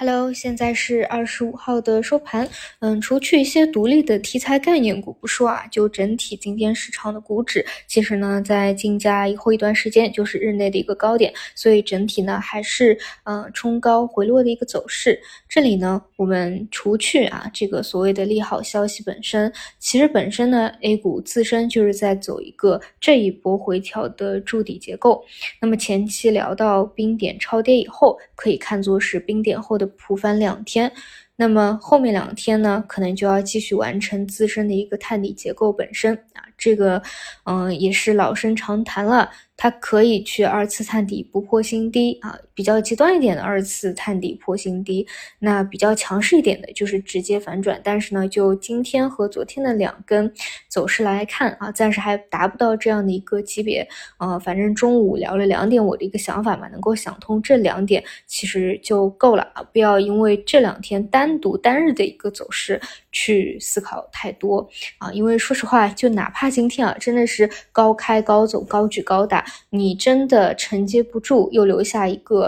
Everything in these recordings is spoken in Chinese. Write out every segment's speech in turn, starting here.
Hello，现在是二十五号的收盘。嗯，除去一些独立的题材概念股不说啊，就整体今天市场的股指，其实呢在竞价以后一段时间就是日内的一个高点，所以整体呢还是呃冲高回落的一个走势。这里呢，我们除去啊这个所谓的利好消息本身，其实本身呢 A 股自身就是在走一个这一波回调的筑底结构。那么前期聊到冰点超跌以后，可以看作是冰点后的。普翻两天，那么后面两天呢，可能就要继续完成自身的一个探底结构本身啊，这个嗯也是老生常谈了。它可以去二次探底不破新低啊，比较极端一点的二次探底破新低，那比较强势一点的就是直接反转。但是呢，就今天和昨天的两根走势来看啊，暂时还达不到这样的一个级别啊。反正中午聊了两点我的一个想法嘛，能够想通这两点其实就够了啊，不要因为这两天单独单日的一个走势去思考太多啊。因为说实话，就哪怕今天啊，真的是高开高走，高举高打。你真的承接不住，又留下一个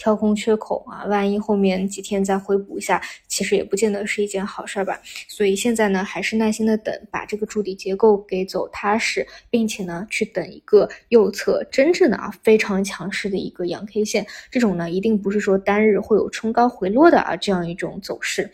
跳空缺口啊！万一后面几天再回补一下，其实也不见得是一件好事儿吧。所以现在呢，还是耐心的等，把这个筑底结构给走踏实，并且呢，去等一个右侧真正的啊非常强势的一个阳 K 线。这种呢，一定不是说单日会有冲高回落的啊这样一种走势。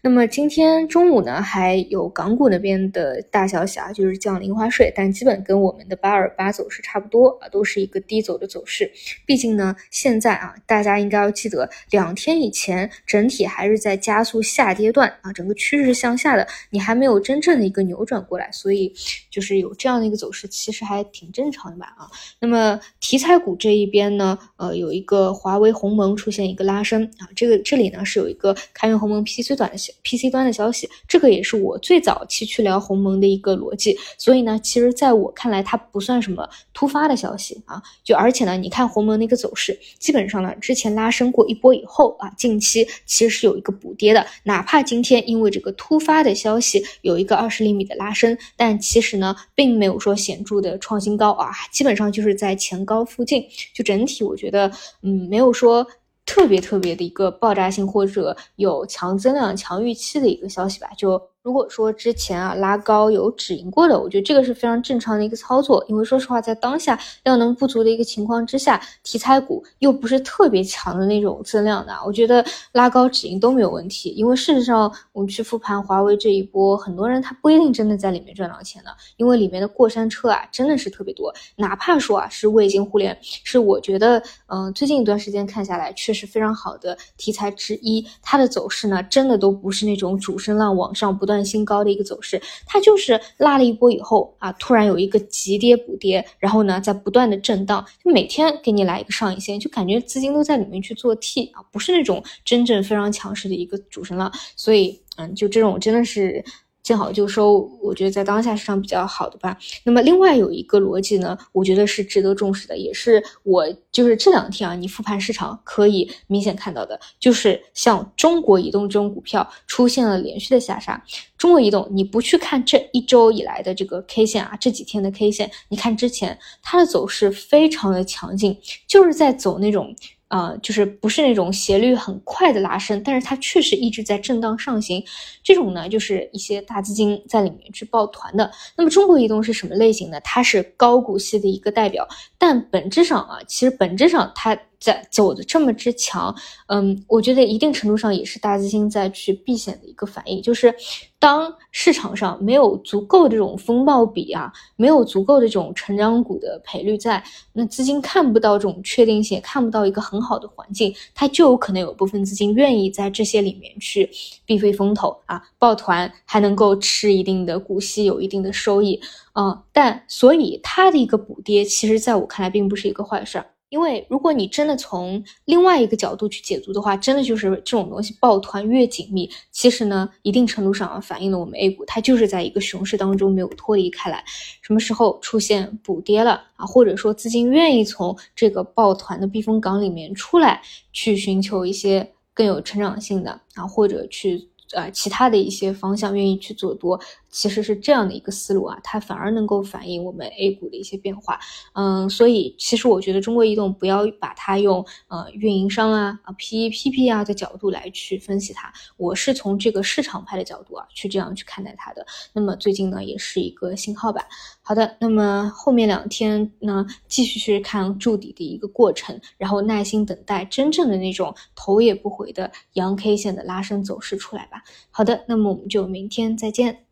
那么今天中午呢，还有港股那边的大消息啊，就是降零花税，但基本跟我们的八二八走势差不多啊。都是一个低走的走势，毕竟呢，现在啊，大家大家应该要记得，两天以前整体还是在加速下跌段啊，整个趋势是向下的，你还没有真正的一个扭转过来，所以就是有这样的一个走势，其实还挺正常的吧啊。那么题材股这一边呢，呃，有一个华为鸿蒙出现一个拉升啊，这个这里呢是有一个开源鸿蒙 PC 端的 PC 端的消息，这个也是我最早期去聊鸿蒙的一个逻辑，所以呢，其实在我看来，它不算什么突发的消息。啊，就而且呢，你看鸿蒙那个走势，基本上呢，之前拉升过一波以后啊，近期其实是有一个补跌的。哪怕今天因为这个突发的消息有一个二十厘米的拉升，但其实呢，并没有说显著的创新高啊，基本上就是在前高附近。就整体我觉得，嗯，没有说特别特别的一个爆炸性或者有强增量、强预期的一个消息吧，就。如果说之前啊拉高有止盈过的，我觉得这个是非常正常的一个操作，因为说实话，在当下量能不足的一个情况之下，题材股又不是特别强的那种增量的，我觉得拉高止盈都没有问题。因为事实上，我们去复盘华为这一波，很多人他不一定真的在里面赚到钱的，因为里面的过山车啊真的是特别多。哪怕说啊是卫星互联，是我觉得嗯最近一段时间看下来确实非常好的题材之一，它的走势呢真的都不是那种主升浪往上不断。新高的一个走势，它就是拉了一波以后啊，突然有一个急跌补跌，然后呢，在不断的震荡，就每天给你来一个上影线，就感觉资金都在里面去做 T 啊，不是那种真正非常强势的一个主升浪，所以嗯，就这种真的是。见好就收，我觉得在当下市场比较好的吧。那么另外有一个逻辑呢，我觉得是值得重视的，也是我就是这两天啊，你复盘市场可以明显看到的，就是像中国移动这种股票出现了连续的下杀。中国移动，你不去看这一周以来的这个 K 线啊，这几天的 K 线，你看之前它的走势非常的强劲，就是在走那种。啊，就是不是那种斜率很快的拉升，但是它确实一直在震荡上行。这种呢，就是一些大资金在里面去抱团的。那么中国移动是什么类型呢？它是高股息的一个代表，但本质上啊，其实本质上它。在走的这么之强，嗯，我觉得一定程度上也是大资金在去避险的一个反应。就是当市场上没有足够的这种风暴比啊，没有足够的这种成长股的赔率在，那资金看不到这种确定性，看不到一个很好的环境，它就有可能有部分资金愿意在这些里面去避飞风头啊，抱团还能够吃一定的股息，有一定的收益啊。但所以它的一个补跌，其实在我看来并不是一个坏事儿。因为如果你真的从另外一个角度去解读的话，真的就是这种东西抱团越紧密，其实呢，一定程度上反映了我们 A 股它就是在一个熊市当中没有脱离开来。什么时候出现补跌了啊，或者说资金愿意从这个抱团的避风港里面出来，去寻求一些更有成长性的啊，或者去。呃，其他的一些方向愿意去做多，其实是这样的一个思路啊，它反而能够反映我们 A 股的一些变化。嗯，所以其实我觉得中国移动不要把它用呃运营商啊啊 P E P P 啊的角度来去分析它，我是从这个市场派的角度啊去这样去看待它的。那么最近呢也是一个信号吧。好的，那么后面两天呢继续去看筑底的一个过程，然后耐心等待真正的那种头也不回的阳 K 线的拉升走势出来吧。好的，那么我们就明天再见。